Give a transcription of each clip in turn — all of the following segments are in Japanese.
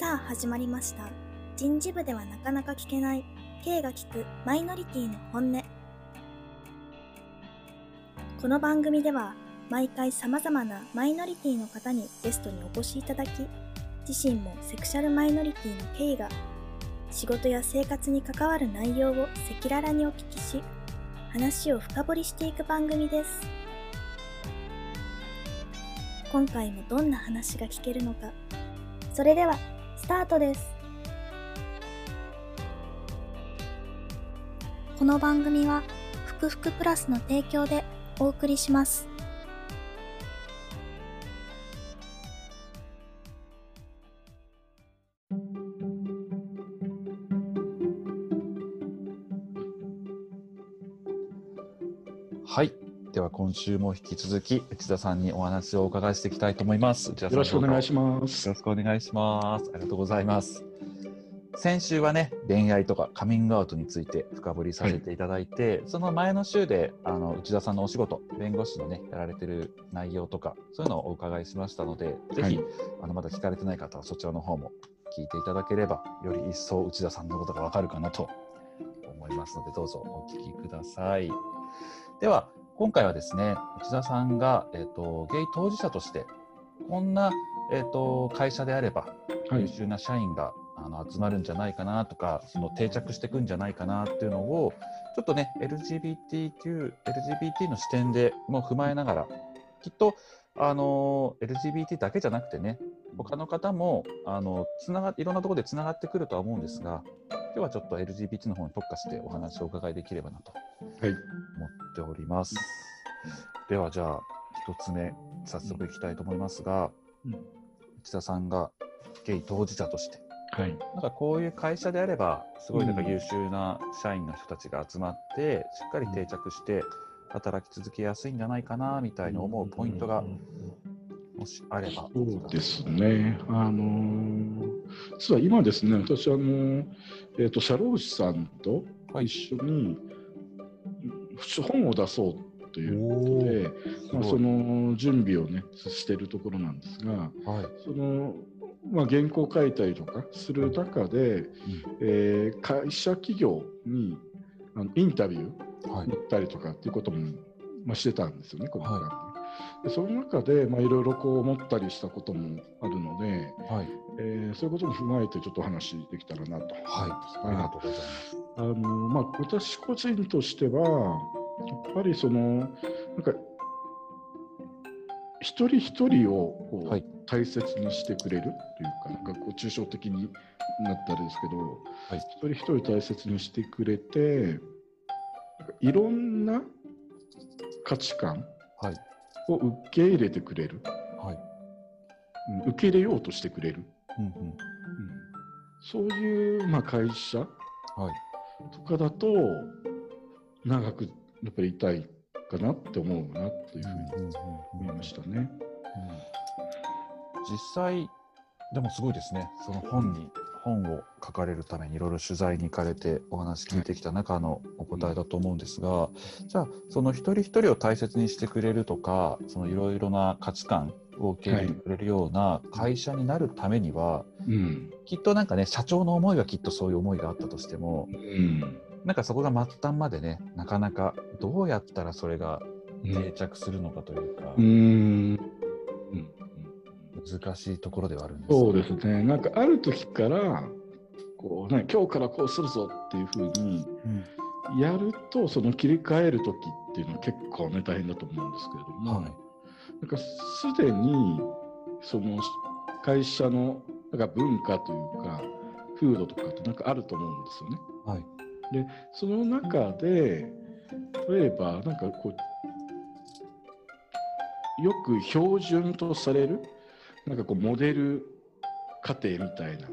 さあ始まりました。人事部ではなかなか聞けない。K が聞くマイノリティの本音。この番組では毎回様々なマイノリティの方にゲストにお越しいただき自身もセクシャルマイノリティの K が仕事や生活に関わる内容を赤裸々にお聞きし話を深掘りしていく番組です。今回もどんな話が聞けるのか。それではタートですこの番組はふくふくプラスの提供でお送りしますはい。では今週も引き続き内田さんにお話をお伺いしていきたいと思います。よろしくお願いしまます。よろしくお願いします。ありがとうございます。先週はね、恋愛とかカミングアウトについて深掘りさせていただいて、その前の週であの内田さんのお仕事、弁護士のね、やられてる内容とか、そういうのをお伺いしましたので、ぜひ、はいあのまだ聞かれてない方はそちらの方も聞いていただければ、より一層内田さんのことがわかるかなと思いますので、どうぞお聞きください。では、今回はですね、内田さんが、えー、とゲイ当事者として、こんな、えー、と会社であれば、はい。優秀な社員があの集まるんじゃないかなとか、その定着していくんじゃないかなっていうのを、ちょっとね、LGBTQ、LGBT の視点でも踏まえながら、きっと、あの LGBT だけじゃなくてね、他の方もあのつながいろんなところでつながってくるとは思うんですが、今日はちょっと LGBT の方に特化してお話をお伺いできればなとはい。思っております。ではじゃあ一つ目早速いきたいと思いますが、うん内田さんがゲイ当事者としてはい。なんかこういう会社であればすごいなんかうん優秀な社員の人たちが集まってしっかり定着して働き続けやすいんじゃないかなみたいに思うポイントがもしあれば。そうですね。あのー実は今ですね、私、あのーえっ、と、社労士さんとはい。一緒に、うん本を出そうということで、まあ、その準備をね、しているところなんですが、はい。その、まあ、原稿書いたりとかする中で、えー会社企業にあのインタビューはい。行ったりとかっていうことも、まあ、してたんですよね、この間、はでその中で、まあ、いろいろこう思ったりしたこともあるので、はいえーそういうことも踏まえてちょっとお話できたらなと。はい。ありがとうございます。あのまあ、私個人としては、やっぱりその、なんか、一人一人をこう、はい。大切にしてくれるというか、なんかこう抽象的になったらですけど、はい。一人一人大切にしてくれて、いろんな価値観はい。を受け入れてくれる、はい。うん受け入れようとしてくれる、うんうん。そういう、まあ、会社はい。とかだと長くやっぱりいたいかなって思うなっていうふうに思いましたね。実際でもすごいですね。その本に本を書かれるためにいろいろ取材に行かれてお話聞いてきた中のお答えだと思うんですが、じゃあその一人一人を大切にしてくれるとかそのいろいろな価値観を受け入れてくれるような会社になるためには、うん。きっとなんかね社長の思いはきっとそういう思いがあったとしてもうん。なんかそこが末端までねなかなかどうやったらそれが定着するのかというか、うんうん。難しいところではあるんです。そうですね。なんかある時からこうね今日からこうするぞっていうふうにうん。やるとその切り替える時っていうのは結構ね大変だと思うんですけれども、はいなんかすでにその会社のなんか文化というか風土とかってなんかあると思うんですよね。はい。でその中で例えばなんかこうよく標準とされるなんかこうモデル家庭みたいな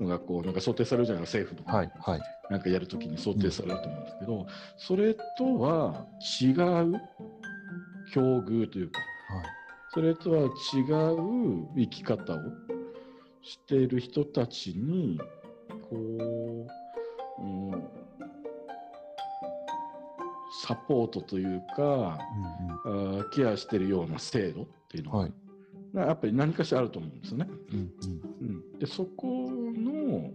のがこうなんか想定されるじゃないですか政府とか、はいはい。なんかやるときに想定されると思うんですけど、それとは違う境遇というかはい。それとは違う生き方をしている人たちにこう、うん、サポートというかうんうん。ケアしているような制度っていうのが、はい。やっぱり何かしらあると思うんですよね。うん。うん、でそこの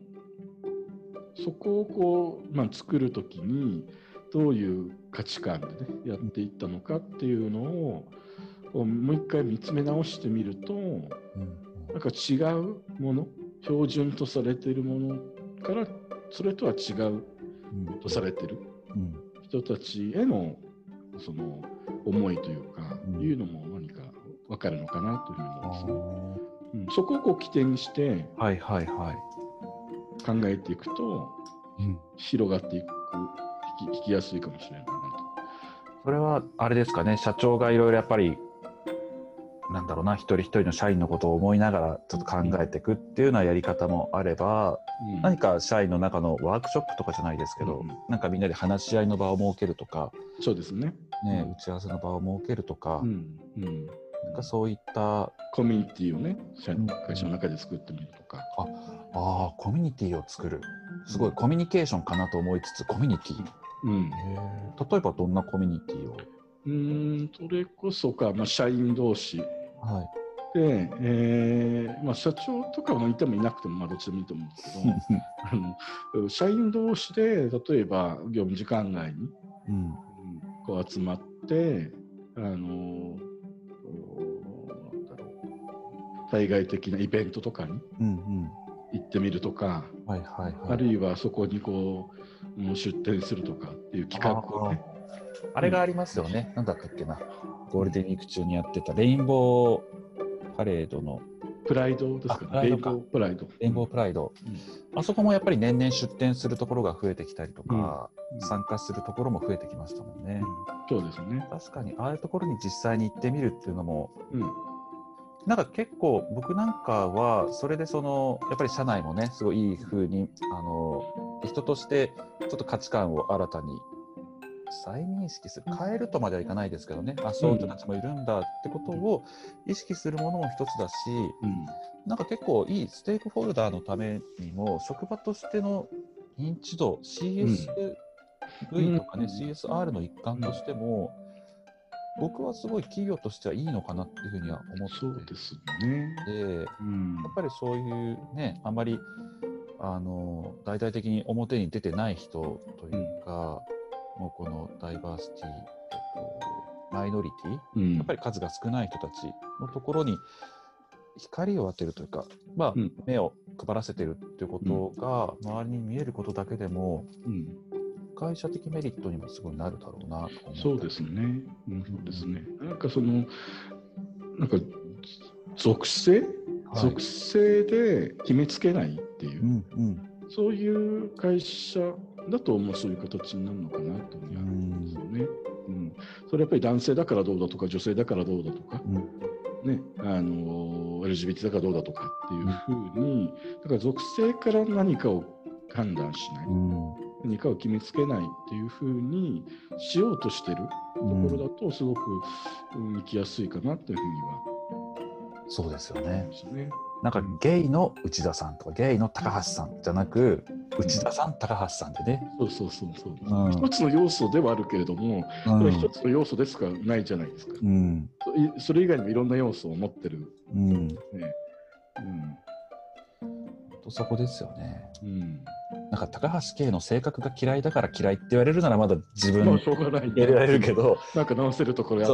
そこをこう、まあ、作る時にどういう価値観でねやっていったのかっていうのをこうもう一回見つめ直してみるとうんなんか違うもの標準とされているものからそれとは違ううんとされてるうん人たちへのその思いというか、うんいうのも何か分かるのかなというふうに思うんですね。あうん、そこをこう起点にしてーはいはいはい。考えていくとうん広がっていく引き引きやすいかもしれないなと。それはあれですかね、社長がいろいろやっぱり、なんだろうな、一人一人の社員のことを思いながらちょっと考えていくっていうようなやり方もあれば、うん。何か社員の中のワークショップとかじゃないですけど、うんなんかみんなで話し合いの場を設けるとか、そうですね。ね、うん。打ち合わせの場を設けるとか、うんうん、なんかそういった、コミュニティをね会社の中で作ってみるとか。ああ、コミュニティを作る。すごいコミュニケーションかなと思いつつ、コミュニティ。うん、例えばどんなコミュニティを？うーんそれこそか、まあ、社員同士はい。で、えーまあ、社長とかもいてもいなくても、まあ、どっちでもいいと思うんですけど あの社員同士で例えば業務時間外にうん。うんこう集まって、あのこうなんだろう対外的なイベントとかにうんうん。行ってみるとか、はいはいはい。あるいはそこにこう出店するとかっていう企画をね。あれがありますよね。なんだったっけな。ゴールデンウィーク中にやってたレインボーパレードのプライドですかね。レインボープライド。レインボープライド。うんあそこもやっぱり年々出店するところが増えてきたりとか、うん参加するところも増えてきましたもんね。そうですね。確かにああいうところに実際に行ってみるっていうのもうん。なんか結構僕なんかはそれでそのやっぱり社内もねすごいいい風にあの人としてちょっと価値観を新たに再認識する。変えるとまではいかないですけどね。あそういう人たちもいるんだってことを意識するものも一つだしうん。なんか結構いいステークホルダーのためにも職場としての認知度 CSV とかね、うん。CSR の一環としても、僕はすごい企業としてはいいのかなっていうふうには思ってそうですね。て、うん。やっぱりそういうね、あまりあの大々的に表に出てない人というか、もうこのダイバーシティ、えっと、マイノリティ、うん。やっぱり数が少ない人たちのところに光を当てるというか、まあうん。目を配らせてるっていうことが周りに見えることだけでもうん。会社的メリットにもすごいなるだろうなそうですね。うん、そうですね。なんかその、なんか属性、はい。属性で決めつけないっていう。う、んうん。そういう会社だと、まあ、そういう形になるのかなというふうには思うんですよね。うん、それやっぱり男性だからどうだとか、女性だからどうだとか、うん。ね、あの LGBT だからどうだとかっていうふうに、だから属性から何かを判断しない、うん。何かを決めつけないっていうふうにしようとしてるところだと、すごく、うん、生きやすいかなというふうにはそうですよね。ね。なんかゲイの内田さんとかゲイの高橋さんじゃなく内田さん高橋さんでね、そうそうそうそう、うん。一つの要素ではあるけれども、うん。これ一つの要素ですかないじゃないですか。うん。いそれ以外にもいろんな要素を持ってる。うん。ねとそこですよね。うん。うんなんか高橋圭の性格が嫌いだから嫌いって言われるならまだ自分まあしょうがない入れられるけどなんか直せるところやった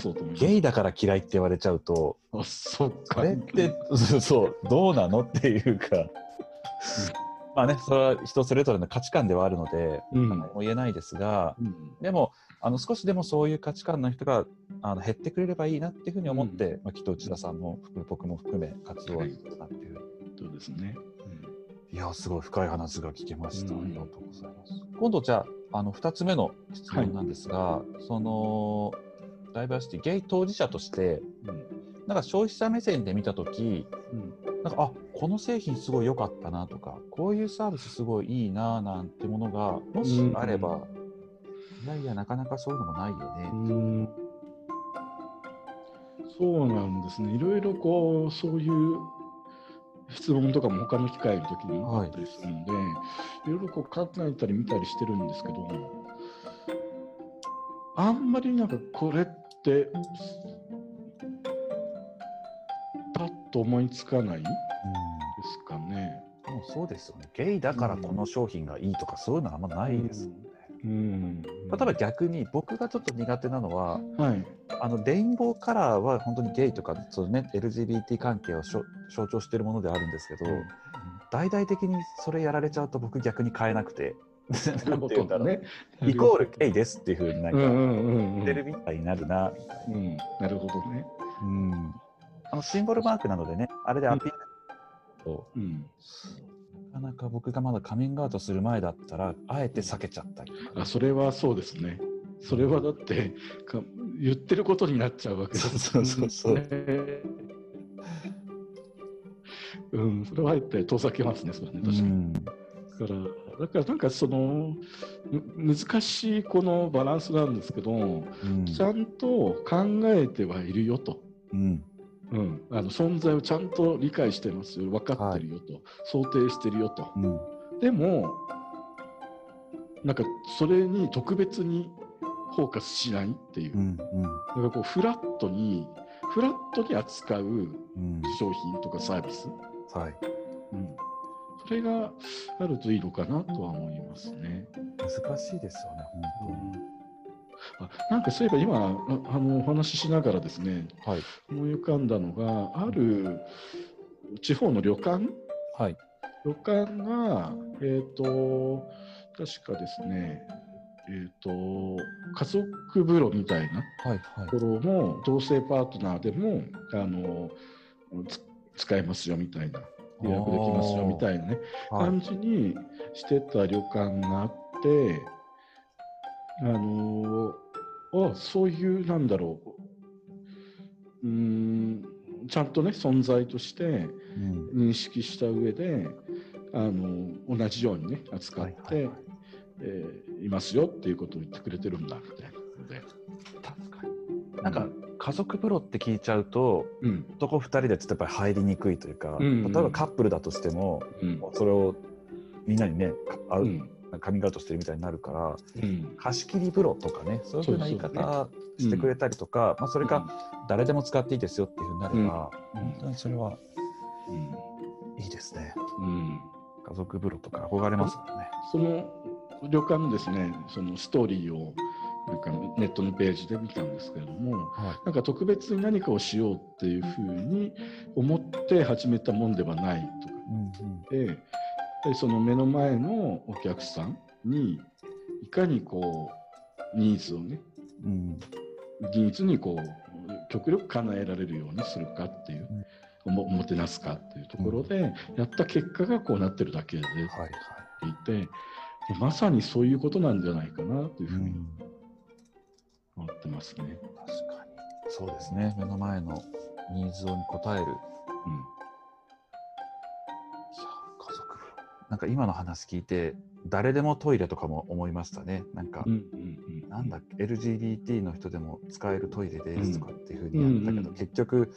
そう。と思。ゲイだから嫌いって言われちゃうとあ、そっか。あれってそうどうなのっていうか、まあねそれは人それぞれの価値観ではあるのでうん、言えないですがうん。でもあの少しでもそういう価値観の人があの減ってくれればいいなっていうふうに思って、まあ、きっと内田さんも僕も含め活動はしてるなっていう、そうですね。い、やすごい深い話が聞けました、うん。ありがとうございます。今度じゃああの2つ目の質問なんですが、そのダイバーシティゲイ当事者としてうん。なんか消費者目線で見た時うん。なんかあこの製品すごい良かったなとかこういうサービスすごいいいななんてものがもしあれば、いやいやなかなかそういうのもないよね、うん。そうなんですね。いろいろこう、そういう質問とかも他の機会の時にもあったりするんで、い、ろいろこう考えたり見たりしてるんですけど、あんまりなんかこれって、と思いつかないですかね。もうそうですよね。ゲイだからこの商品がいいとか、そういうのはあんまないですね。うん、例えば逆に僕がちょっと苦手なのは、はい、あのレインボーカラーは本当にゲイとかその、ね、LGBT 関係を象徴しているものであるんですけど、大々的にそれやられちゃうと僕逆に変えなくて。なるほどね。イコールゲイですっていうふうになんかうんうんうんうん。言ってるみたいになるな。うん、なるほどね。うん。あのシンボルマークなのでね、あれでアピールと、うん、なかなか僕がまだカミングアウトする前だったら、あえて避けちゃったりあそれはそうですね。それはだってか言ってることになっちゃうわけですそうそうそうね。うん、それはあえて遠ざけますね、それはね、確かに。うんだから、だからなんかそのむ難しいこのバランスなんですけど、うんちゃんと考えてはいるよと。うんうん、あの存在をちゃんと理解してますよ、分かってるよと、想定してるよと。うん。でも、なんかそれに特別にフォーカスしないっていう、うんなんかこうフラットに、フラットに扱ううん。商品とかサービス、はい、うん、それがあるといいのかなとは思いますね。難しいですよね、本あなんかそういえば今ああのお話ししながらですね。はい、思い浮かんだのがある地方の旅館？はい、旅館が、えっ、と、確かですね、えっ、と、家族風呂みたいなはい、はい。ところも、同性パートナーでも、あの、つ使えますよみたいな、予約できますよみたいなね、はい。感じにしてた旅館があって、あのあそういう、なんだろう、うーん、ちゃんとね、存在として、うん。認識した上であの同じようにね扱って、はいはいはい。えーいますよっていうことを言ってくれてるんだみたいなので、確かに。なんか、家族風呂って聞いちゃうと、うん。男2人でちょっとやっぱり入りにくいというか、うんうん。例えばカップルだとしても、うん。それをみんなにね、かあううんカミングアウトしてるみたいになるから、うん。貸し切り風呂とかね、そういうふうな言い方してくれたりとか、まあ、それか誰でも使っていいですよっていうふうになれば、うん。本当にそれはうん。いいですね。うん。家族風呂とか憧れますもんね。その旅館のですねそのストーリーをなんかネットのページで見たんですけれどもはなんか特別に何かをしようっていうふうに思って始めたもんではないとか。い。うん。ででその目の前のお客さんにいかにこうニーズをねうんニーズにこう極力叶えられるようにするかっていう、おもおもてなすかっていうところで、やった結果がこうなってるだけではいはい。っていて、まさにそういうことなんじゃないかなというふうにうん思ってますね。確かに。そうですね。目の前のニーズに応える。いやなんか今の話聞いて、誰でもトイレとかも思いましたね。なんか、うんうんうん。なんだっけ、LGBT の人でも使えるトイレですとかっていうふうにやったけど、うんうん結局、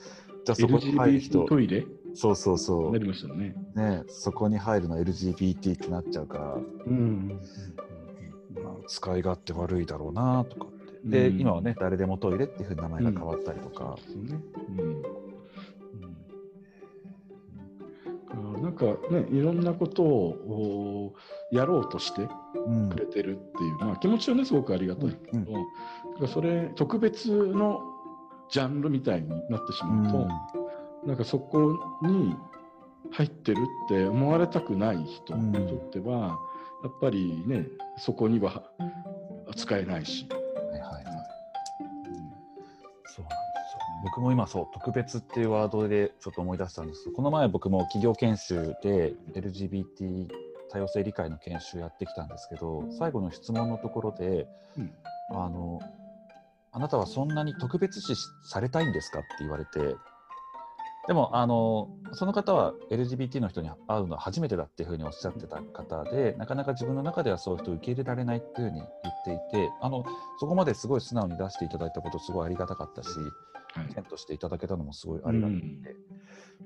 じゃあそこに入る人トイレ？そうそうそなう、りましたね。ね、そこに入るのは LGBT ってなっちゃうから、うんまあ、使い勝手悪いだろうなとかって。で、うん。今はね、誰でもトイレっていうふうに名前が変わったりとか。うん。うん、かね、いろんなことをおやろうとしてうん。くれてるっていう、まあ、気持ちはね、すごくありがたいけど、うんだからそれ、特別のジャンルみたいになってしまうと、なんかそこに入ってるって思われたくない人にとっては、やっぱりね、そこには使えないし。僕も今そう特別っていうワードでちょっと思い出したんですけどこの前僕も企業研修で LGBT 多様性理解の研修やってきたんですけど最後の質問のところで、うん。あのあなたはそんなに特別視されたいんですかって言われてでもあのその方は LGBT の人に会うのは初めてだっていうふうにおっしゃってた方でなかなか自分の中ではそういう人を受け入れられないっていうふうに言っていてあのそこまですごい素直に出していただいたことすごいありがたかったしはい。意見としていただけたのもすごいありがたくて、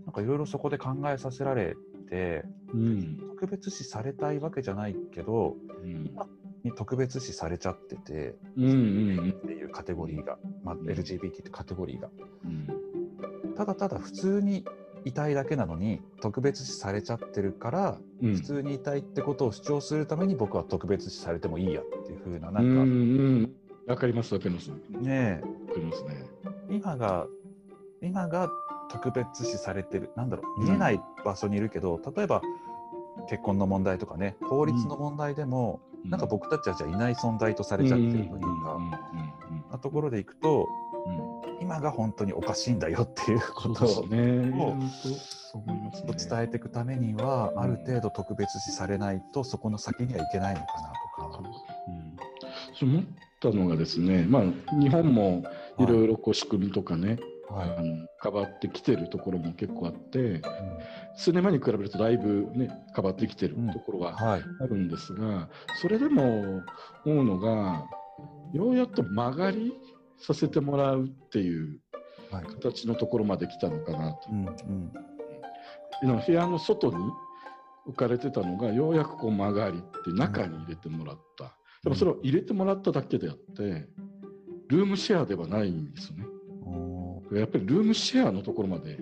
なんかいろいろそこで考えさせられてうん。特別視されたいわけじゃないけどうん。に特別視されちゃっててうんうんっていうカテゴリーが、まあ、ん。LGBT ってカテゴリーが。うんただただ普通にいたいだけなのに特別視されちゃってるから、うん。普通にいたいってことを主張するために僕は特別視されてもいいやっていう風ななうんか、んわかりますわかります。わねかりますね。え今が今が特別視されてる。なんだろう。見えない場所にいるけど、例えば結婚の問題とかね法律の問題でも、なんか僕たちはじゃあいない存在とされちゃってるというか、なところでいくとうんうんうんうん今が本当におかしいんだよっていうことをね。もう本当そう思いますね。伝えていくためには、ある程度特別視されないとそこの先にはいけないのかなとか。う。ん。そう思ったのがですね、まあ、日本もい。ろいろこう仕組みとかね、はい。あの変わってきてるところも結構あってうん。数年前に比べるとだいぶ、ね、変わってきてるところははい。あるんですが、それでも思うのがようやっと曲がりさせてもらうっていうはい。形のところまで来たのかなと。うんうん。今部屋の外に置かれてたのがようやくこう曲がりって中に入れてもらった、でもそれを入れてもらっただけであってルームシェアではないんですよねおやっぱりルームシェアのところまでい。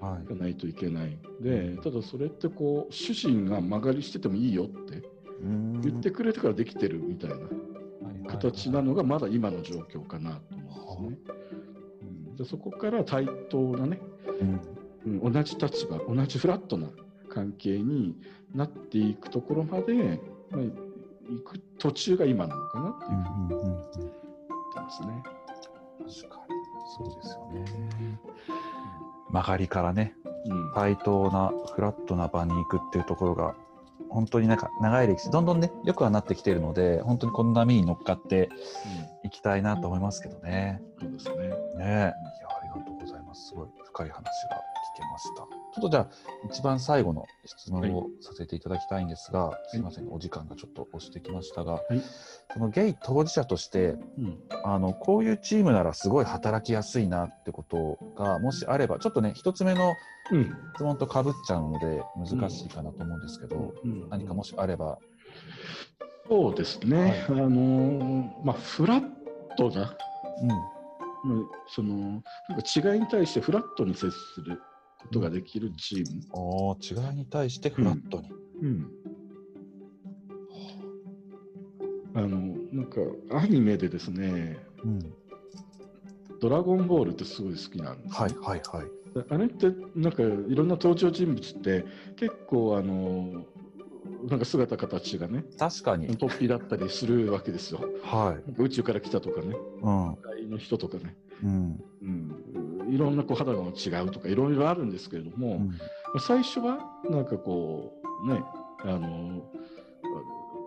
行かないといけない。でただそれってこう主人が曲がりしててもいいよってうん。言ってくれてからできてるみたいな形なのがまだ今の状況かなと思うんですね。うんでそこから対等なね、うんうん、同じ立場同じフラットな関係になっていくところまで、まあ、行く途中が今なのかなっていうふうに思ってますね。確かにそうですよね。曲がりからねうん対等なフラットな場に行くっていうところが本当になんか長い歴史どんどんねよくはなってきているので本当にこの波に乗っかっていきたいなと思いますけどね。うんそうですね。ねがとうございます。すごい深い話が聞けました。ちょっとじゃあ一番最後の質問をさせていただきたいんですが、すいませんお時間がちょっと押してきましたが、い。そのゲイ当事者としてうん。あのこういうチームならすごい働きやすいなってことがもしあればちょっとね一つ目のうん。質問とかぶっちゃうので難しいかなと思うんですけど、うん。何かもしあれば、そうですね、あのーまあ、フラットな、うんうんそのなんか違いに対してフラットに接することができるチーム。おー違いに対してフラットに。うんあのなんかアニメでですねうん「ドラゴンボール」ってすごい好きなんです、はいはいはい。あれってなんかいろんな登場人物って結構あのなんか姿形がね確かに。突飛だったりするわけですよ。はい。宇宙から来たとかねうん。外の人とかね、うん。うん、いろんなこう肌が違うとかいろいろあるんですけれども、うん最初はなんかこうねあの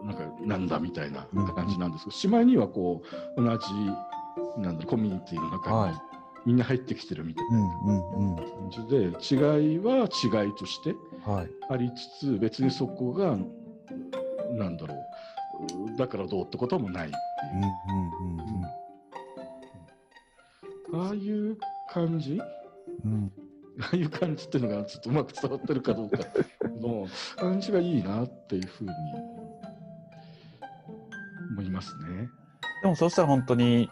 なんかなんだみたいな感じなんですけど、しまいにはこう同じなんだコミュニティの中にはいみんな入ってきてるみたい。な感じで、違いは違いとしてはい。ありつつ別にそこがなんだろうだからどうってこともないってうんいうああいう感じ？うん。うん。ああいう感じっていうのがちょっとうまく伝わってるかどうかの感じがいいなっていうふうに思いますね。でもそうしたら本当に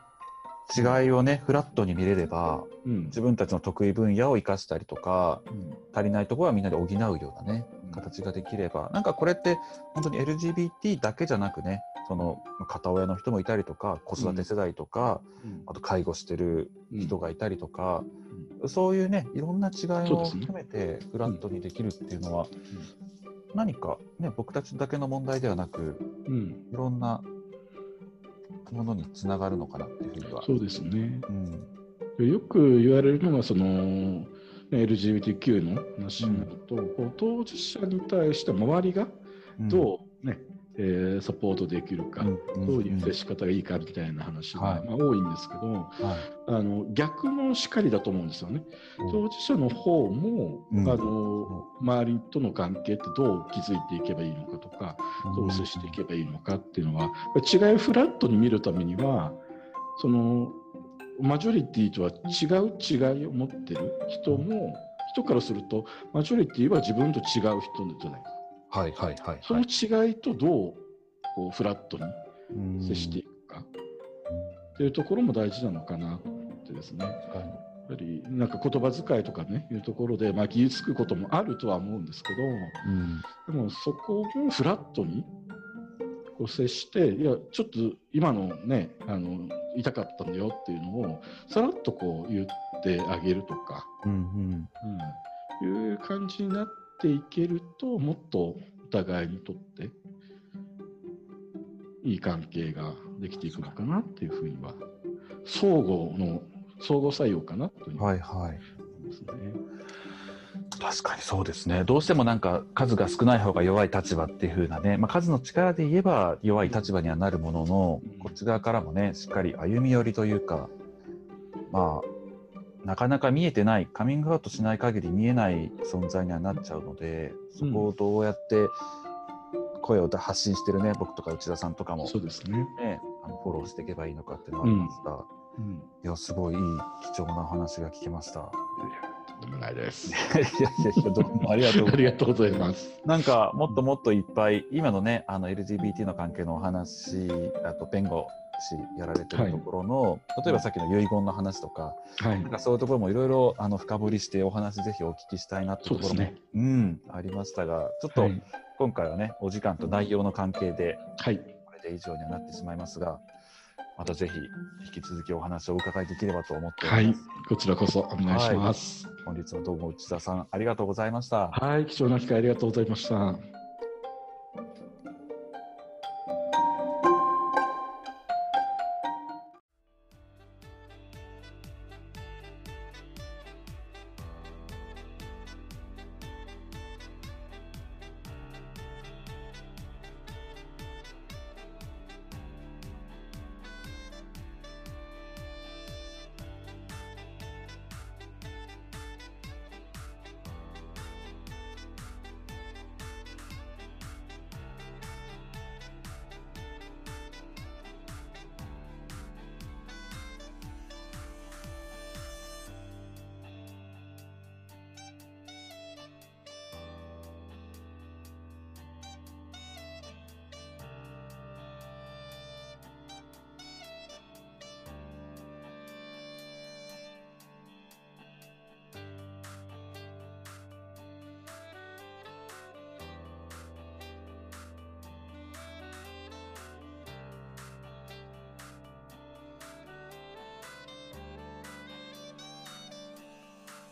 違いをね、フラットに見れれば、うん。自分たちの得意分野を生かしたりとか、うん。足りないところはみんなで補うようなね、うん。形ができれば、なんかこれって本当に LGBT だけじゃなくね、そのまあ片親の人もいたりとか、子育て世代とか、あと介護してる人がいたりとか、そういうね、いろんな違いを含めてフラットにできるっていうのは、何かね、僕たちだけの問題ではなく、うん、いろんなものにつながるのかなっていうふうには。そうですね。うんよく言われるのがそのね LGBTQ の話になると、こう当事者に対して周りがどう、ねえーサポートできるか、んどういう接し方がいいかみたいな話が、はい。まあ、多いんですけどはい。あの逆もしかりだと思うんですよね。当事者の方も、うん。あの周りとの関係ってどう築いていけばいいのかとか、どう接していけばいいのかっていうのは違いをフラットに見るためにはそのマジョリティとは違う違いを持ってる人も人からするとマジョリティは自分と違う人じゃないはいはいはい。その違いとどうこうフラットに接していくか。っていうところも大事なのかなってですね。確かにぱりなんか言葉遣いとかねいうところで、まあ、傷つくこともあるとは思うんですけど、うん。でもそこをフラットにこう接していやちょっと今のねあの痛かったんだよっていうのをさらっとこう言ってあげるとか、うんうん、いう感じになっていけるともっとお互いにとっていい関係ができていくのかなっていうふうには相互の相互作用かなというふうに思はいはい。いますね。確かにそうですね。どうしてもなんか数が少ない方が弱い立場っていう風なね、まあ、数の力で言えば弱い立場にはなるものの、うんこっち側からもね、しっかり歩み寄りというか、まあ、なかなか見えてない、カミングアウトしない限り見えない存在にはなっちゃうので、そこをどうやって声を発信してるね、僕とか内田さんとかも、そうですね。ね、あのフォローしていけばいいのかっていうのはありますが、うん、いや、すごいいい貴重な話が聞けました。とんでもないです。いやいやいや、どうもありがとうございますありがとうございます。なんかもっともっといっぱい今のねあの LGBT の関係のお話あと弁護士やられてるところの、例えばさっきの遺言の話とかはいなんかそういうところもいろいろあの深掘りしてお話ぜひお聞きしたいなってところも、そうねうんありましたがちょっとはい。今回はねお時間と内容の関係ではい。これで以上にはなってしまいますがまたぜひ引き続きお話をお伺いできればと思っておはい。こちらこそお願いします。本日はどうも内田さんありがとうございました。はい。貴重な機会ありがとうございました。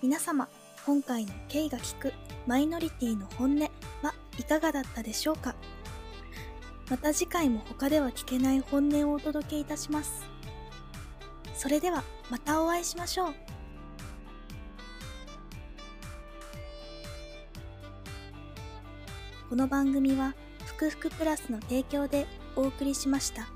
皆様、今回の K が聞くマイノリティの本音はいかがだったでしょうか？また次回も他では聞けない本音をお届けいたします。それではまたお会いしましょう。この番組はふくふくプラスの提供でお送りしました。